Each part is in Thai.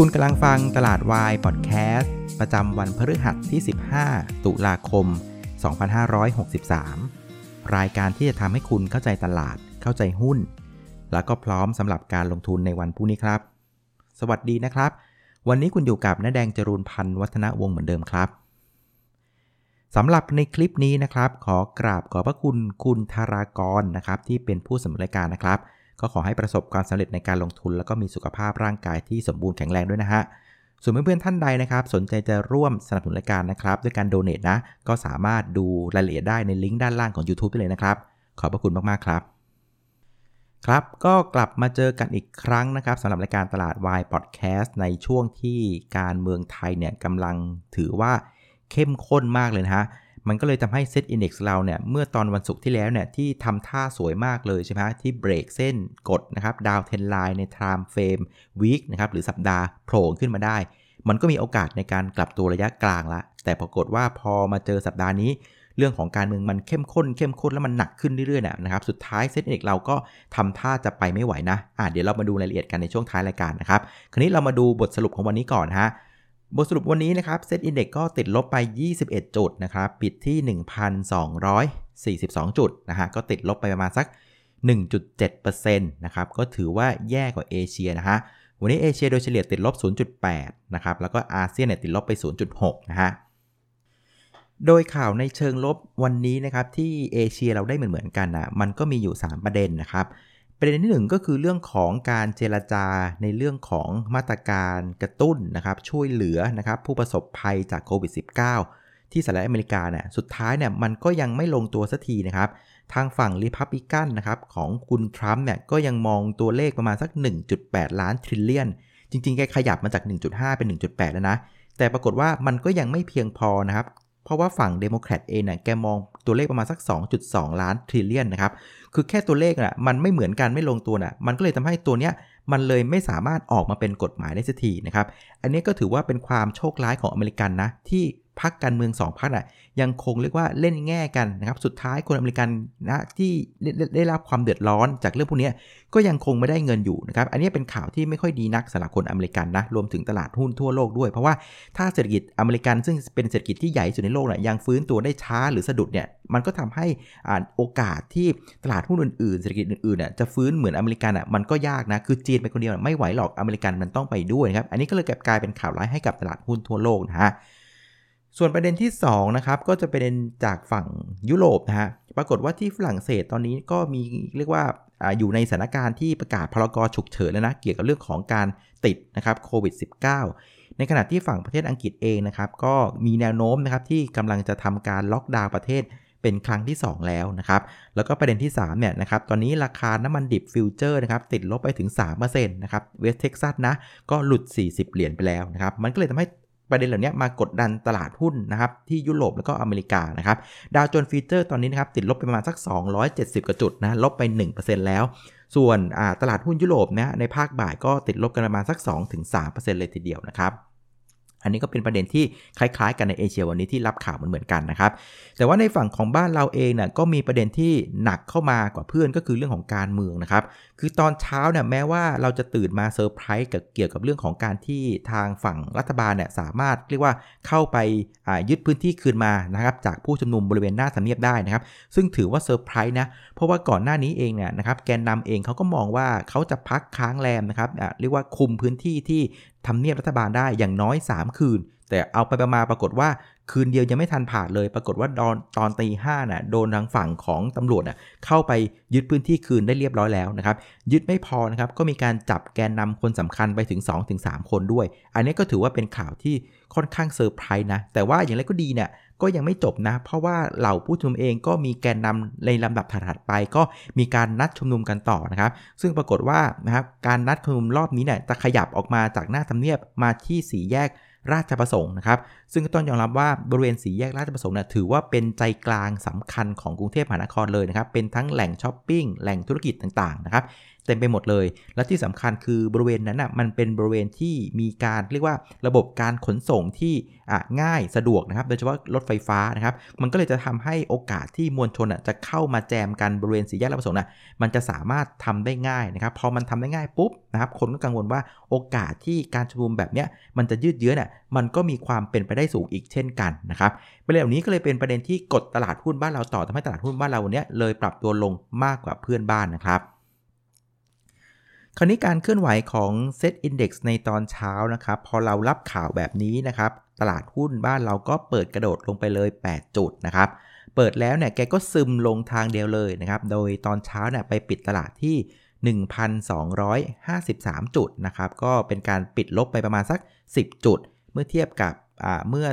คุณกำลังฟังตลาดวายพอดแคสต์ประจำวันพฤหัสที่ 15 ตุลาคม 2563 รายการที่จะทำให้คุณเข้าใจตลาด เข้าใจหุ้น แล้วก็พร้อมสำหรับการลงทุนในวันพรุ่งนี้ครับ สวัสดีนะครับ วันนี้คุณอยู่กับน้าแดงจรูนพันธ์วัฒนวงศ์เหมือนเดิมครับสำหรับในคลิปนี้นะครับ ขอกราบขอบพระคุณคุณธารากรนะครับที่เป็นผู้สำเร็จรายการนะครับ ก็ขอให้ประสบความสำเร็จในการลงทุน แล้วก็มีสุขภาพร่างกายที่สมบูรณ์แข็งแรงด้วยนะฮะส่วนเพื่อนๆท่านใดนะครับ สนใจจะร่วมสนับสนุนรายการนะครับด้วยการโดเน a t นะ ก็สามารถดูรายละเอียดได้ในลิงก์ด้านล่างของ YouTube ได้เลยนะครับ ขอบพระคุณมากๆครับ ครับ ก็กลับมาเจอกันอีกครั้งนะครับสำหรับรายการตลาดวายพอดแคสต์ในช่วงที่การเมืองไทยเนี่ยกำลังถือว่าเข้มข้นมากเลยนะฮะ มันก็เลยทำให้เซตอินดี x เราเนี่ย เมื่อตอนวันศุกร์ที่แล้วเนี่ย ที่ทำท่าสวยมากเลยใช่ไหมฮะที่เบรกเส้นกดนะครับ downtrend line ใน time frame week นะครับหรือสัปดาห์โผล่ขึ้นมาได้ มันก็มีโอกาสในการกลับตัวระยะกลางละ แต่ปรากฏว่าพอมาเจอสัปดาห์นี้เรื่องของการเมืองมันเข้มข้นเข้มข้นแล้วมันหนักขึ้นเรื่อยๆนะครับ สุดท้ายเซ็ตเองเราก็ทำท่าจะไปไม่ไหวนะอะเดี๋ยวเรามาดูรายละเอียดกันในช่วงท้ายรายการนะครับ คราวนี้เรามาดูบทสรุปของวันนี้ก่อนฮะ บทสรุปวันนี้นะครับ SET Index ก็ติดลบไป 21 จุดนะครับ ปิดที่ 1,242 จุดนะฮะ ก็ติดลบไปประมาณสัก 1.7%นะครับ ก็ถือว่าแย่กว่าเอเชียนะฮะ วันนี้เอเชียโดยเฉลี่ยติดลบ 0.8 นะครับ แล้วก็อาเซียนเนี่ยติดลบไป 0.6 นะฮะ โดยข่าวในเชิงลบวันนี้นะครับที่เอเชียเราได้เหมือนเหมือนกันนะมันก็มีอยู่ 3 ประเด็นนะครับ ประเด็นที่ 1 ก็คือเรื่องของการเจรจาในเรื่องของมาตรการกระตุ้นนะครับช่วยเหลือนะครับผู้ประสบภัยจากโควิด -19 ที่สหรัฐอเมริกาเนี่ยสุดท้ายเนี่ยมันก็ยังไม่ลงตัวสักทีนะครับทางฝั่งรีพับลิกันนะครับของคุณทรัมป์เนี่ยก็ยังมองตัวเลขประมาณสัก 1.8 ล้าน trillion จริงๆ แกขยับมาจาก 1.5 เป็น 1.8 แล้วนะ แต่ปรากฏว่ามันก็ยังไม่เพียงพอนะครับ เพราะว่าฝั่งเดโมแครตเองเนี่ยแกมองตัวเลขประมาณสัก 2.2 ล้าน trillion นะครับ คือแค่ตัวเลขน่ะมันไม่เหมือนกันไม่ลงตัวน่ะ มันก็เลยทำให้ตัวเนี้ยมันเลยไม่สามารถออกมาเป็นกฎหมายได้สักทีนะครับ อันนี้ก็ถือว่าเป็นความโชคร้ายของอเมริกันนะที่ พรรคการเมือง2พรรคอะยังคงเรียกว่าเล่นแง่กันนะครับ สุดท้ายคนอเมริกันนะที่ได้รับความเดือดร้อนจากเรื่องพวกนี้ก็ยังคงไม่ได้เงินอยู่นะครับ อันนี้เป็นข่าวที่ไม่ค่อยดีนักสำหรับคนอเมริกันนะ รวมถึงตลาดหุ้นทั่วโลกด้วย เพราะว่าถ้าเศรษฐกิจอเมริกันซึ่งเป็นเศรษฐกิจที่ใหญ่สุดในโลกเนี่ยยังฟื้นตัวได้ช้าหรือสะดุดเนี่ยมันก็ทำให้อ่าโอกาสที่ตลาดหุ้นอื่นๆเศรษฐกิจอื่นๆเนี่ยจะฟื้นเหมือนอเมริกันอะมันก็ยากนะคือจีนไปคนเดียวไม่ไหวหรอกอเมริกันมันต้องไปด้วยนะครับอันนี้ก็เลยกลายเป็นข่าวร้ายให้กับตลาดหุ้นทั่วโลกนะฮะ ส่วนประเด็นที่2นะครับก็จะเป็นจากฝั่งยุโรปนะฮะปรากฏว่าที่ฝรั่งเศสตอนนี้ก็มีเรียกว่าอยู่ในสถานการณ์ที่ประกาศพรกฉุกเฉินแล้วนะเกี่ยวกับเรื่องของการติดนะครับโควิด -19 ในขณะที่ฝั่งประเทศอังกฤษเองนะครับก็มีแนวโน้มนะครับที่กำลังจะทำการล็อกดาวน์ประเทศเป็นครั้งที่ 2 แล้วนะครับ แล้วก็ประเด็นที่3เนี่ยนะครับ ตอนนี้ราคาน้ำมันดิบ future นะครับติดลบไปถึง3%นะครับ เวสเท็กซัสนะ ก็หลุด 40 เหรียญไปแล้วนะครับ มันก็เลยทำให้ ประเด็นเหล่านี้มากดดันตลาดหุ้นนะครับที่ยุโรปแล้วก็อเมริกานะครับดาวโจนส์ฟิวเจอร์ตอนนี้นะครับติดลบไปประมาณสัก 270กว่าจุดนะลบไป 1%แล้ว ส่วนตลาดหุ้นยุโรปนะในภาคบ่ายก็ติดลบกันประมาณสัก 2-3%เลยทีเดียวนะครับ อันนี้ก็เป็นประเด็นที่คล้ายๆ กันในเอเชียวันนี้ที่รับข่าวเหมือนกันนะครับ แต่ว่าในฝั่งของบ้านเราเองเนี่ยก็มีประเด็นที่หนักเข้ามากว่าเพื่อนก็คือเรื่องของการเมืองนะครับ คือตอนเช้าเนี่ยแม้ว่าเราจะตื่นมาเซอร์ไพรส์กับเกี่ยวกับเรื่องของการที่ทางฝั่งรัฐบาลเนี่ยสามารถเรียกว่าเข้าไปยึดพื้นที่คืนมานะครับจากผู้ชุมนุมบริเวณหน้าทำเนียบได้นะครับ ซึ่งถือว่าเซอร์ไพรส์นะเพราะว่าก่อนหน้านี้เองเนี่ยนะครับแกนนำเองเขาก็มองว่าเขาจะพักค้างแรมนะครับเรียกว่าคุมพื้นที่ที่ ทำเนียบรัฐบาลได้อย่างน้อย 3 คืน แต่เอาไปประมาณปรากฏว่า คืนเดียวยังไม่ทันผ่านเลย ปรากฏว่าตอนตอนตีห้าน่ะโดนทางฝั่งของตำรวจน่ะเข้าไปยึดพื้นที่คืนได้เรียบร้อยแล้วนะครับ ยึดไม่พอนะครับ ก็มีการจับแกนนำคนสำคัญไปถึง 2-3 คนด้วย อันนี้ก็ถือว่าเป็นข่าวที่ค่อนข้างเซอร์ไพรส์นะ แต่ว่าอย่างไรก็ดีเนี่ยก็ยังไม่จบนะ เพราะว่าเหล่าผู้ชุมนุมเองก็มีแกนนำในลำดับถัดไป ก็มีการนัดชุมนุมกันต่อนะครับ ซึ่งปรากฏว่านะครับการนัดชุมนุมรอบนี้เนี่ยจะขยับออกมาจากหน้าทำเนียบมาที่สี่แยกราชประสงค์นะครับ ซึ่งก็ต้องยอมรับว่าบริเวณสีแยกราชประสงค์น่ะถือว่าเป็นใจกลางสำคัญของกรุงเทพมหานครเลยนะครับ เป็นทั้งแหล่งช้อปปิ้ง แหล่งธุรกิจต่างๆนะครับ เต็มไปหมดเลย และที่สำคัญคือบริเวณนั้นอะมันเป็นบริเวณที่มีการเรียกว่าระบบการขนส่งที่อะง่ายสะดวกนะครับ โดยเฉพาะรถไฟฟ้านะครับ มันก็เลยจะทำให้โอกาสที่มวลชนอะจะเข้ามาแจมกันบริเวณสี่แยกราชประสงค์น่ะมันจะสามารถทำได้ง่ายนะครับ พอมันทำได้ง่ายปุ๊บนะครับ คนก็กังวลว่าโอกาสที่การชุมนุมแบบเนี้ยมันจะยืดเยื้อเนี่ยมันก็มีความเป็นไปได้สูงอีกเช่นกันนะครับประเด็นเหล่านี้ก็เลยเป็นประเด็นที่กดตลาดหุ้นบ้านเราต่อทำให้ตลาดหุ้นบ้านเราวันนี้เลยปรับตัวลงมากกว่าเพื่อนบ้านนะครับคราวนี้การเคลื่อนไหวของ Set Index ในตอนเช้านะครับ พอเรารับข่าวแบบนี้นะครับ ตลาดหุ้นบ้านเราก็เปิดกระโดดลงไปเลย 8 จุดนะครับ เปิดแล้วเนี่ยแกก็ซึมลงทางเดียวเลยนะครับ โดยตอนเช้าเนี่ยไปปิดตลาดที่ 1,253 จุดนะครับ ก็เป็นการปิดลบไปประมาณสัก 10 จุด เมื่อเทียบกับ เมื่อ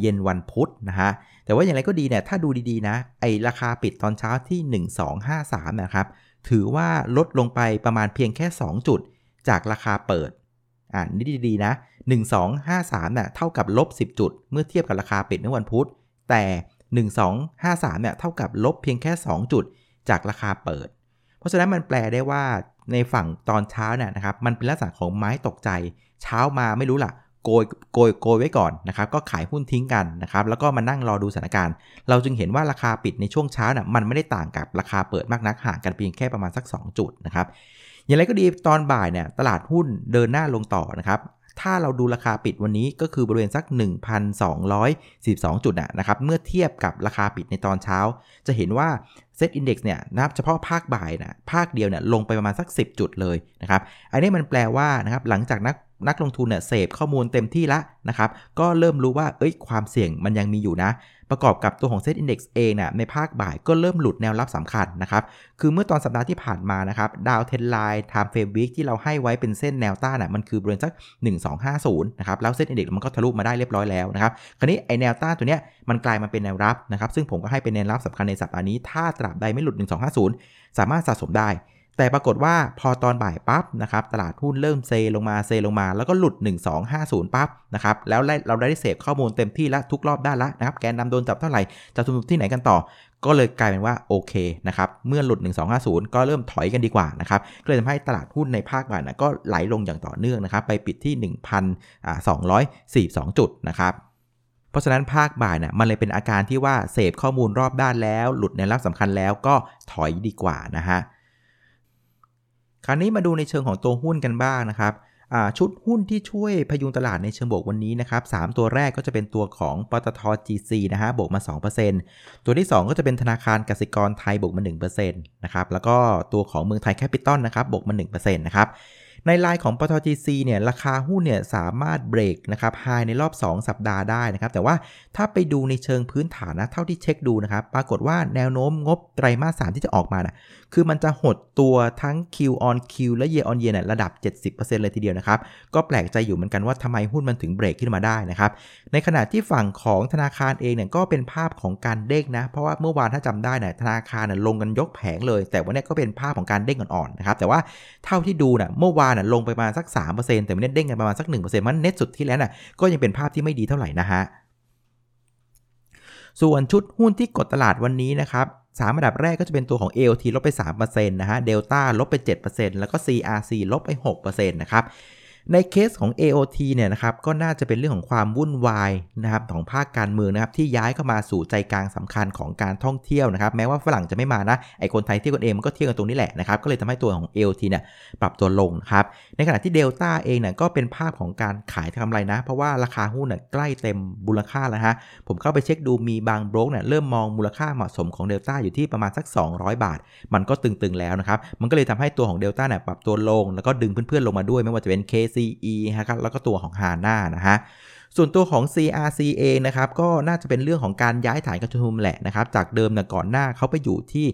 เย็นวันพุธนะฮะ แต่ว่าอย่างไรก็ดีเนี่ยถ้าดูดีๆนะ ไอราคาปิดตอนเช้าที่ 1253 นะครับ ถือว่าลดลงไปประมาณเพียงแค่ 2 จุดจากราคาเปิด อ่านนี่ดีๆนะ 1253เนี่ยเท่ากับลบ 10 จุด เมื่อเทียบกับราคาปิดในวันพุธ แต่ 1253เนี่ยเท่ากับลบเพียงแค่ 2 จุดจากราคาเปิด เพราะฉะนั้นมันแปลได้ว่าในฝั่งตอนเช้าเนี่ยนะครับ มันเป็นลักษณะของไม้ตกใจ เช้ามาไม่รู้ล่ะ โกยโกยโกยไว้ก่อนนะครับก็ขายหุ้นทิ้งกันนะครับแล้วก็มานั่งรอดูสถานการณ์ เราจึงเห็นว่าราคาปิดในช่วงเช้าน่ะมันไม่ได้ต่างกับราคาเปิดมากนักห่างกันเพียงแค่ประมาณสัก 2 จุดนะครับอย่างไรก็ดีตอนบ่ายเนี่ยตลาดหุ้นเดินหน้าลงต่อนะครับถ้าเราดูราคาปิดวันนี้ก็คือบริเวณสัก 1,242จุดนะครับ เมื่อเทียบกับราคาปิดในตอนเช้า จะเห็นว่าเซ็ตอินดี x เนี่ยนับเฉพาะภาคบ่ายนะภาคเดียวเนี่ยลงไปประมาณสัก 10 จุดเลยนะครับ อันนี้มันแปลว่านะครับหลังจากนัก นักลงทุนเนี่ยเสพข้อมูลเต็มที่ละนะครับ ก็เริ่มรู้ว่าเอ้ยความเสี่ยงมันยังมีอยู่นะ ประกอบกับตัวของเซ็ตอินดี x เองเนี่ยในภาคบ่ายก็เริ่มหลุดแนวรับสำคัญนะครับ คือเมื่อตอนสัปดาห์ที่ผ่านมานะครับ downtrend line timeframe week ที่เราให้ไว้เป็นเส้นแนวต้านน่ะมันคือบริเวณสัก 1250นะครับแล้วเซ็ตอินดี x มันก็ทะลุมาได้เรียบร้อยแล้วนะครับคราวนี้ไอแนวต้านตัวเนี้ยมันกลายมาเป็นแนวรับนะครับซึ่งผมก็ให้เป็นแนวรับสำคัญในสัปดาห์นี้ถ้าตราบใดไม่หลุด 1250 สามารถสะสมได้ แต่ปรากฏว่าพอตอนบ่ายปั๊บนะครับตลาดหุ้นเริ่มเซลงมาเซลงมาแล้วก็หลุด 1250 ปั๊บนะครับแล้วเราได้เสพข้อมูลเต็มที่แล้วทุกรอบได้แล้วนะครับแกนนำโดนจับเท่าไหร่จะทุนที่ไหนกันต่อ ก็เลยกลายเป็นว่าโอเคนะครับเมื่อหลุด 1250 ก็เริ่มถอยกันดีกว่านะครับก็เลยทำให้ตลาดหุ้นในภาคบ่ายนะก็ไหลลงอย่างต่อเนื่องนะครับไปปิดที่1,242 จุดนะครับเพราะฉะนั้นภาคบ่ายนะ่ะมันเลยเป็นอาการที่ว่าเสพข้อมูลรอบด้านแล้ว หลุดในรับสำคัญแล้วก็ถอยดีกว่านะฮะ คราวนี้มาดูในเชิงของตัวหุ้นกันบ้างนะครับชุดหุ้นที่ช่วยพยุงตลาดในเชิงบวกวันนี้นะครับ3ตัวแรกก็จะเป็นตัวของปตท GC นะฮะบวกมา 2%ตัวที่ 2 ก็จะเป็นธนาคารกสิกรไทยบวกมา1%นะครับแล้วก็ตัวของเมืองไทยแคปิตอลนะครับบวกมา1%นะครับ ในไลน์ของปตท GC เนี่ยราคาหุ้นเนี่ยสามารถเบรกนะครับ high ในรอบ 2 สัปดาห์ได้นะครับ แต่ว่าถ้าไปดูในเชิงพื้นฐานนะเท่าที่เช็คดูนะครับ ปรากฏว่าแนวโน้มงบไตรมาส 3 ที่จะออกมานะคือมันจะหดตัวทั้ง Q on Q และ Year on Year เนี่ยระดับ 70%เลยทีเดียวนะครับ ก็แปลกใจอยู่เหมือนกันว่าทำไมหุ้นมันถึงเบรกขึ้นมาได้นะครับ ในขณะที่ฝั่งของธนาคารเองเนี่ยก็เป็นภาพของการเด้งนะ เพราะว่าเมื่อวานถ้าจำได้เนี่ยธนาคารน่ยลงกันยกแผงเลย แต่วันนี้ก็เป็นภาพของการเด้งอ่อนๆนะครับ แต่ว่าเท่าที่ดูเนี่ยเมื่อวานน่ยลงไปประมาณสัก 3%แต่มันนี้เด้งกันประมาณสัก 1%มันเน็ตสุดที่แล้วน่ะก็ยังเป็นภาพที่ไม่ดีเท่าไหร่นะฮะส่วนชุดหุ้นที่กดตลาดวันนี้นะครับสามอันดับแรกก็จะเป็นตัวของ AOT ลบไป3%นะฮะ Delta ลบไป 7%แล้วก็ CRC ลบไป 6%นะครับ ในเคสของ AOT เนี่ยนะครับก็น่าจะเป็นเรื่องของความวุ่นวายนะครับของภาคการเมืองนะครับที่ย้ายเข้ามาสู่ใจกลางสำคัญของการท่องเที่ยวนะครับแม้ว่าฝรั่งจะไม่มานะไอคนไทยเที่ยวกันเองมันก็เที่ยวกันตรงนี้แหละนะครับก็เลยทำให้ตัวของ AOT เนี่ยปรับตัวลงครับในขณะที่เดลต้าเองเนี่ยก็เป็นภาพของการขายทำไรนะ เพราะว่าราคาหุ้นเนี่ยใกล้เต็มมูลค่าแล้วฮะผมเข้าไปเช็คดูมีบางโบรกเนี่ยเริ่มมองมูลค่าเหมาะสมของเดลต้าอยู่ที่ประมาณสัก 200 บาท มันก็ตึงๆแล้วนะครับมันก็เลยทำให้ตัวของเดลต้าเนี่ยปรับตัวลง แล้วก็ดึงเพื่อนๆลงมาด้วยไม่ว่าจะเป็น KCE ฮะครับแล้วก็ตัวของฮาน่านะฮะส่วนตัวของ CRCA นะครับก็น่าจะเป็นเรื่องของการย้ายฐานการชุมนุมแหละนะครับจากเดิมเนี่ยก่อนหน้าเขาไปอยู่ที่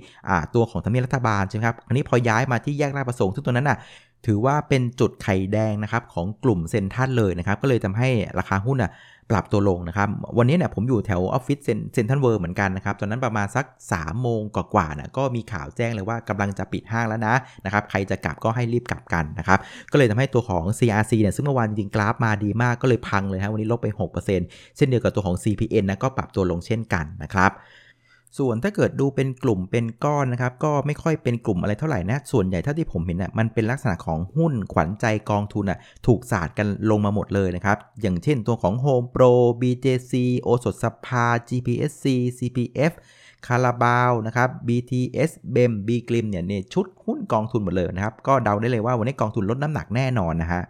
ตัวของทำเนียบรัฐบาลใช่ไหมครับอันนี้พอย้ายมาที่แยกราชประสงค์ซึ่งตัวนั้นน่ะถือว่าเป็นจุดไข่แดงนะครับของกลุ่มเซ็นทรัลเลยนะครับก็เลยทำให้ราคาหุ้นอะ ปรับตัวลงนะครับ วันนี้เนี่ยผมอยู่แถวออฟฟิศเซ็นทรัลเวิลด์เหมือนกันนะครับตอนนั้นประมาณสัก3โมงกว่าๆนะก็มีข่าวแจ้งเลยว่ากำลังจะปิดห้างแล้วนะนะครับใครจะกลับก็ให้รีบกลับกันนะครับก็เลยทำให้ตัวของ CRC เนี่ยซึ่งเมื่อวานจริงกราฟมาดีมากก็เลยพังเลยฮะวันนี้ลบไป 6%เช่นเดียวกับตัวของ CPN นะก็ปรับตัวลงเช่นกันนะครับ ส่วนถ้าเกิดดูเป็นกลุ่มเป็นก้อนนะครับ ก็ไม่ค่อยเป็นกลุ่มอะไรเท่าไหร่นะ ส่วนใหญ่เท่าที่ผมเห็นนะ่ะมันเป็นลักษณะของหุ้นขวัญใจกองทุนอะถูกสาดกันลงมาหมดเลยนะครับ อย่างเช่นตัวของ Home Pro BJC โอสถสภา GPSC CPF คาราบาวนะครับ BTS BEM B กลิมเนี่ยเนี่ยชุดหุ้นกองทุนหมดเลยนะครับ ก็เดาได้เลยว่าวันนี้กองทุนลดน้ำหนักแน่นอนนะฮะ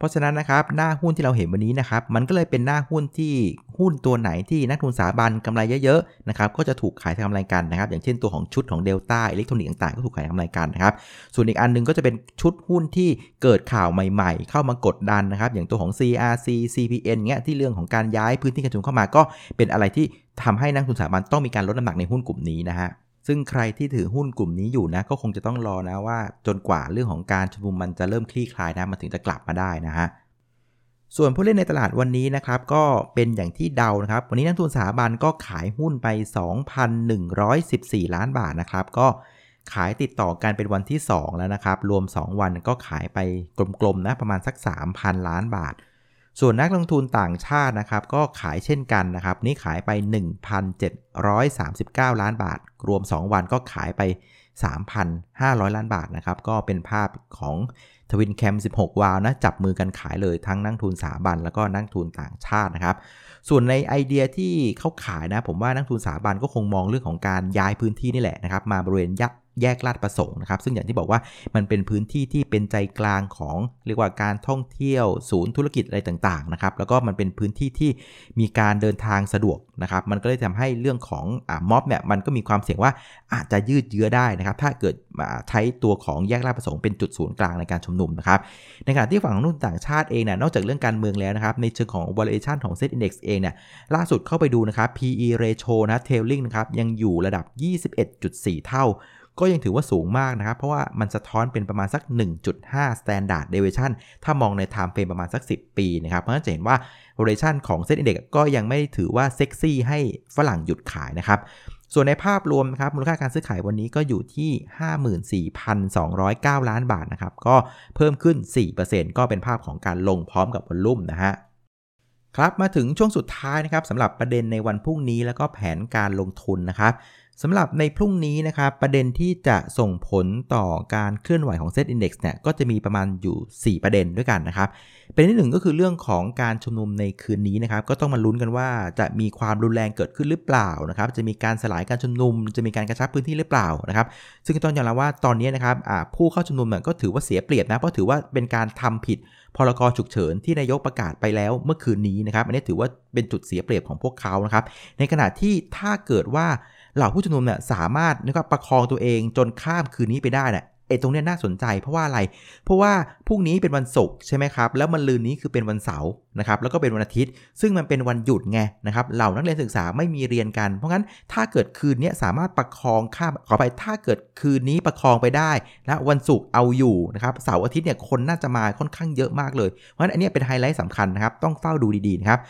เพราะฉะนั้นนะครับหน้าหุ้นที่เราเห็นวันนี้นะครับมันก็เลยเป็นหน้าหุ้นที่หุ้นตัวไหนที่นักทุนสถาบันกำไรเยอะๆนะครับก็จะถูกขายทำกำไรกันนะครับอย่างเช่นตัวของชุดของเดลต้าอิเล็กทรอนิกส์ต่างๆก็ถูกขายทำกำไรกันนะครับส่วนอีกอันนึงก็จะเป็นชุดหุ้นที่เกิดข่าวใหม่ๆ เข้ามากดดันนะครับอย่างตัวของ CRC CPN เงี้ยที่เรื่องของการย้ายพื้นที่การลงทุนเข้ามาก็เป็นอะไรที่ทำให้นักทุนสถาบันต้องมีการลดน้ำหนักในหุ้นกลุ่มนี้นะฮะ ซึ่งใครที่ถือหุ้นกลุ่มนี้อยู่นะก็คงจะต้องรอนะว่า จนกว่าเรื่องของการชุมนุมมันจะเริ่มคลี่คลายนะมันถึงจะกลับมาได้นะฮะส่วนผู้เล่นในตลาดวันนี้นะครับก็เป็นอย่างที่เดานะครับ วันนี้นักทุนสถาบันก็ขายหุ้นไป 2,114 ล้านบาทนะครับ ก็ขายติดต่อกันเป็นวันที่ 2 แล้วนะครับ รวม 2 วันก็ขายไปกลมๆนะประมาณสัก 3,000 ล้านบาท ส่วนนักลงทุนต่างชาตินะครับก็ขายเช่นกันนะครับ นี่ขายไป 1,739 ล้านบาท รวม 2 วันก็ขายไป 3,500 ล้านบาทนะครับ ก็เป็นภาพของทวินแคม 16 วาลนะ จับมือกันขายเลยทั้งนักทุนสถาบันแล้วก็นักทุนต่างชาตินะครับ ส่วนในไอเดียที่เขาขายนะ ผมว่านักทุนสถาบันก็คงมองเรื่องของการย้ายพื้นที่นี่แหละนะครับ มาบริเวณยัก แยกลาดประสงค์นะครับ ซึ่งอย่างที่บอกว่ามันเป็นพื้นที่ที่เป็นใจกลางของเรียกว่าการท่องเที่ยว ศูนย์ธุรกิจอะไรต่างๆนะครับ แล้วก็มันเป็นพื้นที่ที่มีการเดินทางสะดวกนะครับ มันก็เลยทำให้เรื่องของอม็อบเนี่ยมันก็มีความเสี่ยงว่าอาจจะยืดเยื้อได้นะครับ ถ้าเกิดใช้ตัวของแยกลาดประสงค์เป็นจุดศูนย์กลางในการชุมนุมนะครับ ในขณะที่ฝั่งนุ่นต่างชาติเองเนี่ยนอกจากเรื่องการเมืองแล้วนะครับในเชิงของ valuation ของ Set Index เองเนี่ยล่าสุดเข้าไปดูนะครับ PE ratio นะ trailing นะครับยังอยู่ระดับ 21.4 เท่า ก็ยังถือว่าสูงมากนะครับ เพราะว่ามันสะท้อนเป็นประมาณสัก 1.5 standard deviation ถ้ามองใน time frame ประมาณสัก 10 ปีนะครับ เพราะฉะนั้นจะเห็นว่า valuation ของเซ็นอินเด็กก็ยังไม่ถือว่าเซ็กซี่ให้ฝรั่งหยุดขายนะครับส่วนในภาพรวมนะครับมูลค่าการซื้อขายวันนี้ก็อยู่ที่ 54,209 ล้านบาทนะครับ ก็เพิ่มขึ้น 4%ก็เป็นภาพของการลงพร้อมกับวอลลุ่มนะฮะครับมาถึงช่วงสุดท้ายนะครับสำหรับประเด็นในวันพรุ่งนี้แล้วก็แผนการลงทุนนะครับ สำหรับในพรุ่งนี้นะครับประเด็นที่จะส่งผลต่อการเคลื่อนไหวของเซตอินดี x เนี่ยก็จะมีประมาณอยู่ 4 ประเด็นด้วยกันนะครับประเด็นที่หนึ่งก็คือเรื่องของการชุมนุมในคืนนี้นะครับก็ต้องมาลุ้นกันว่าจะมีความรุนแรงเกิดขึ้นหรือเปล่านะครับจะมีการสลายการชุมนุม จะมีการกระชับพื้นที่หรือเปล่านะครับซึ่งต้องยอมรับว่าตอนนี้นะครับผู้เข้าชุมนุมก็ถือว่าเสียเปรียบนะเพราะถือว่าเป็นการทำผิดพรกฉุกเฉินที่นายกประกาศไปแล้วเมื่อคืนนี้นะครับอันนี้ถือว่าเป็นจุดเสียเปรียบของพวกเขานะครับในขณะที่ถ้าเกิดว่า เหล่าผู้ชุมนุมเนี่ยสามารถนะครับประคองตัวเองจนข้ามคืนนี้ไปได้เนี่ยไอ้ตรงนี้น่าสนใจเพราะว่าอะไร เพราะว่าพรุ่งนี้เป็นวันศุกร์ใช่ไหมครับ แล้วมันลืนนี้คือเป็นวันเสาร์นะครับ แล้วก็เป็นวันอาทิตย์ ซึ่งมันเป็นวันหยุดไงนะครับ เหล่านักเรียนนักศึกษาไม่มีเรียนกัน เพราะงั้นถ้าเกิดคืนนี้สามารถประคองข้ามขอไปถ้าเกิดคืนนี้ประคองไปได้นะวันศุกร์เอาอยู่นะครับ เสาร์อาทิตย์เนี่ยคนน่าจะมาค่อนข้างเยอะมากเลย เพราะฉะนั้นอันนี้เป็นไฮไลท์สำคัญนะครับ ต้องเฝ้าดูดีๆนะครับ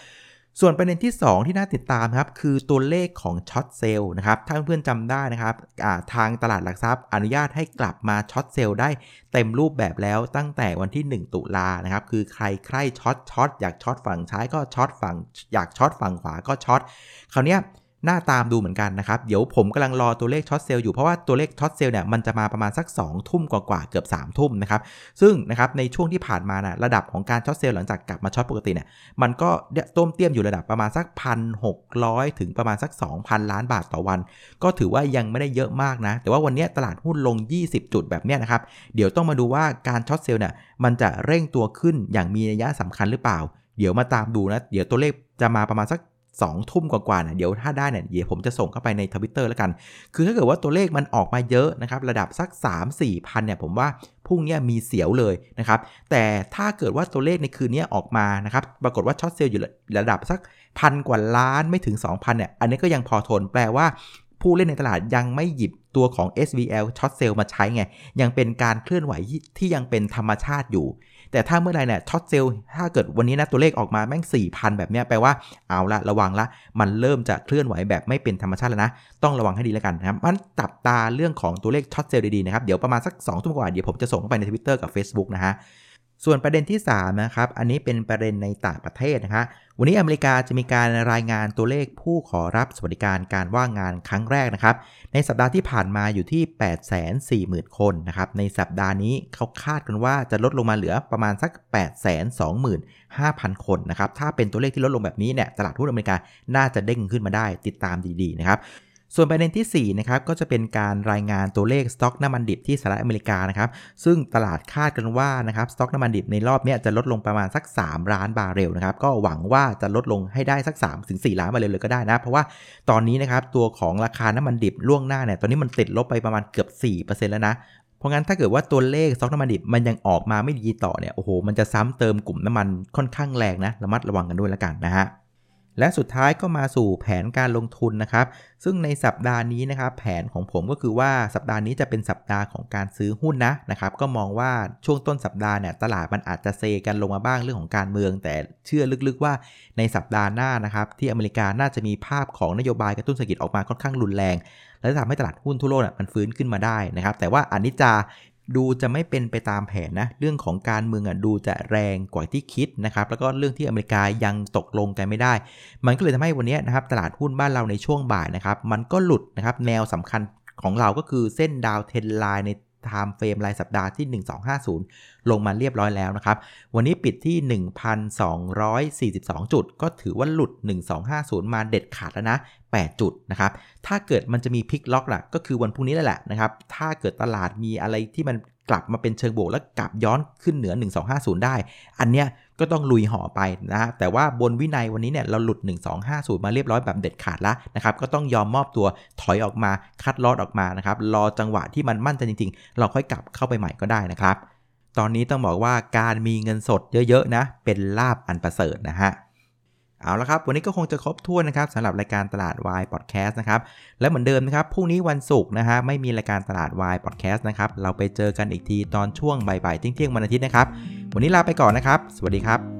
ส่วนประเด็นที่ 2 ที่น่าติดตามครับ คือตัวเลขของ short sell นะครับ ถ้าเพื่อนๆจำได้นะครับทางตลาดหลักทรัพย์อนุญาตให้กลับมา short sell ได้เต็มรูปแบบแล้วตั้งแต่วันที่ 1 ตุลานะครับ คือใครใคร short short อยาก short ฝั่งซ้ายก็ short ฝั่งอยาก short ฝั่งขวาก็ short คราวนี้ น่าตามดูเหมือนกันนะครับ เดี๋ยวผมกำลังรอตัวเลข short sell อยู่เพราะว่าตัวเลข short sell เนี่ยมันจะมาประมาณสัก 2 ทุ่มกว่าๆเกือบ3ามทุ่มนะครับ ซึ่งนะครับในช่วงที่ผ่านมานะระดับของการ short sell หลังจากกลับมา short ปกติเนี่ยมันก็ต้วมเตี้ยมอยู่ระดับประมาณสักพันหกถึงประมาณสัก 2,000 ล้านบาทต่อวัน ก็ถือว่ายังไม่ได้เยอะมากนะ แต่ว่าวันนี้ตลาดหุ้นลง 20 จุดแบบนี้นะครับเดี๋ยวต้องมาดูว่าการ short sell เนี่ยมันจะเร่งตัวขึ้นอย่างมีนัยสำคัญหรือเปล่า เดี๋ยวมาตามดูนะเดี๋ยวตัวเลขจะมาประมาณสัก 2ทุ่มกว่าๆเนี่ยเดี๋ยวถ้าได้เนี่ยเดี๋ยวผมจะส่งเข้าไปในทวิตเตอร์แล้วกัน คือถ้าเกิดว่าตัวเลขมันออกมาเยอะนะครับระดับสัก 3 4พันเนี่ยผมว่าพรุ่งนี้มีเสียวเลยนะครับแต่ถ้าเกิดว่าตัวเลขในคืนนี้ออกมานะครับปรากฏว่า short sell อยู่ระดับสักพันกว่าล้านไม่ถึง 2,000เนี่ยอันนี้ก็ยังพอทนแปลว่าผู้เล่นในตลาดยังไม่หยิบตัวของ SVL ช็อตเซลล์มาใช้ไง ยังเป็นการเคลื่อนไหวที่ยังเป็นธรรมชาติอยู่ แต่ถ้าเมื่อไรเนี่ย short sell ถ้าเกิดวันนี้นะตัวเลขออกมาแม่ง4,000 แบบเนี้ยแปลว่าเอาละระวังละ มันเริ่มจะเคลื่อนไหวแบบไม่เป็นธรรมชาติแล้วนะ ต้องระวังให้ดีแล้วกันนะครับมันจับตาเรื่องของตัวเลข short sell ดีๆนะครับเดี๋ยวประมาณสัก2ทุ่มกว่าเดี๋ยวผมจะส่งเข้าไปใน Twitter กับ Facebook นะฮะ ส่วนประเด็นที่3นะครับ อันนี้เป็นประเด็นในต่างประเทศนะคะวันนี้อเมริกาจะมีการรายงานตัวเลขผู้ขอรับสวัสดิการการว่างงานครั้งแรกนะครับ ในสัปดาห์ที่ผ่านมาอยู่ที่ 840,000 คนนะครับ ในสัปดาห์นี้เขาคาดกันว่าจะลดลงมาเหลือประมาณสัก 825,000 คนนะครับ ถ้าเป็นตัวเลขที่ลดลงแบบนี้เนี่ย ตลาดหุ้นอเมริกาน่าจะเด้งขึ้นมาได้ติดตามดีๆนะครับ ส่วนประเด็นที่ 4 นะครับ ก็จะเป็นการรายงานตัวเลขสต็อกน้ำมันดิบที่สหรัฐอเมริกานะครับ ซึ่งตลาดคาดกันว่านะครับสต็อกน้ำมันดิบในรอบนี้จะลดลงประมาณสัก 3 ล้านบาร์เรลนะครับ ก็หวังว่าจะลดลงให้ได้สัก 3 ถึง 4 ล้านบาร์เรลเลยก็ได้นะ เพราะว่าตอนนี้นะครับตัวของราคาน้ำมันดิบล่วงหน้าเนี่ย ตอนนี้มันติดลบไปประมาณเกือบ 4%แล้วนะเพราะงั้นถ้าเกิดว่าตัวเลขสต็อกน้ำมันดิบมันยังออกมาไม่ดีต่อเนี่ยโอ้โหมันจะซ้ำเติมกลุ่มน้ำมันค่อนข้างแรงนะระมัดระวังกันด้วยแล้วกันนะฮะ และสุดท้ายก็มาสู่แผนการลงทุนนะครับ ซึ่งในสัปดาห์นี้นะครับ แผนของผมก็คือว่าสัปดาห์นี้จะเป็นสัปดาห์ของการซื้อหุ้นนะนะครับ ก็มองว่าช่วงต้นสัปดาห์เนี่ยตลาดมันอาจจะเซกันลงมาบ้างเรื่องของการเมือง แต่เชื่อลึกๆว่าในสัปดาห์หน้านะครับ ที่อเมริกาน่าจะมีภาพของนโยบายกระตุ้นเศรษฐกิจออกมาค่อนข้างรุนแรงและทำให้ตลาดหุ้นทั่วโลกมันฟื้นขึ้นมาได้นะครับ แต่ว่าอันนี้จะ ดูจะไม่เป็นไปตามแผนนะ เรื่องของการเมืองอะดูจะแรงกว่าที่คิดนะครับ แล้วก็เรื่องที่อเมริกายังตกลงกันไม่ได้ มันก็เลยทำให้วันนี้นะครับตลาดหุ้นบ้านเราในช่วงบ่ายนะครับ มันก็หลุดนะครับแนวสำคัญของเราก็คือเส้น downtrend line ใน timeframe รายสัปดาห์ที่ 1250 ลงมาเรียบร้อยแล้วนะครับ วันนี้ปิดที่ 1,242 จุด ก็ถือว่าหลุด 1250 มาเด็ดขาดแล้วนะ 8 จุดนะครับ ถ้าเกิดมันจะมีพลิกล็อกล่ะ ก็คือวันพรุ่งนี้แหละนะครับ ถ้าเกิดตลาดมีอะไรที่มันกลับมาเป็นเชิงบวก แล้วกลับย้อนขึ้นเหนือ 1250 ได้ อันเนี้ย ก็ต้องลุยต่อไปนะแต่ว่าบนวินัยวันนี้เนี่ยเราหลุด 1250 มาเรียบร้อยแบบเด็ดขาดแล้วนะครับก็ต้องยอมมอบตัวถอยออกมาคัดลอดออกมานะครับรอจังหวะที่มันมั่นใจจริง ๆ เราค่อยกลับเข้าไปใหม่ก็ได้นะครับ ตอนนี้ต้องบอกว่าการมีเงินสดเยอะๆนะเป็นลาบอันประเสริฐนะฮะ เอาละครับ วันนี้ก็คงจะครบถ้วนนะครับสำหรับรายการตลาดวายพอดแคสต์นะครับและเหมือนเดิมนะครับพรุ่งนี้วันศุกร์นะฮะไม่มีรายการตลาดวายพอดแคสต์นะครับเราไปเจอกันอีกทีตอนช่วงบ่ายๆเที่ยงๆวันอาทิตย์นะครับวันนี้ลาไปก่อนนะครับ สวัสดีครับ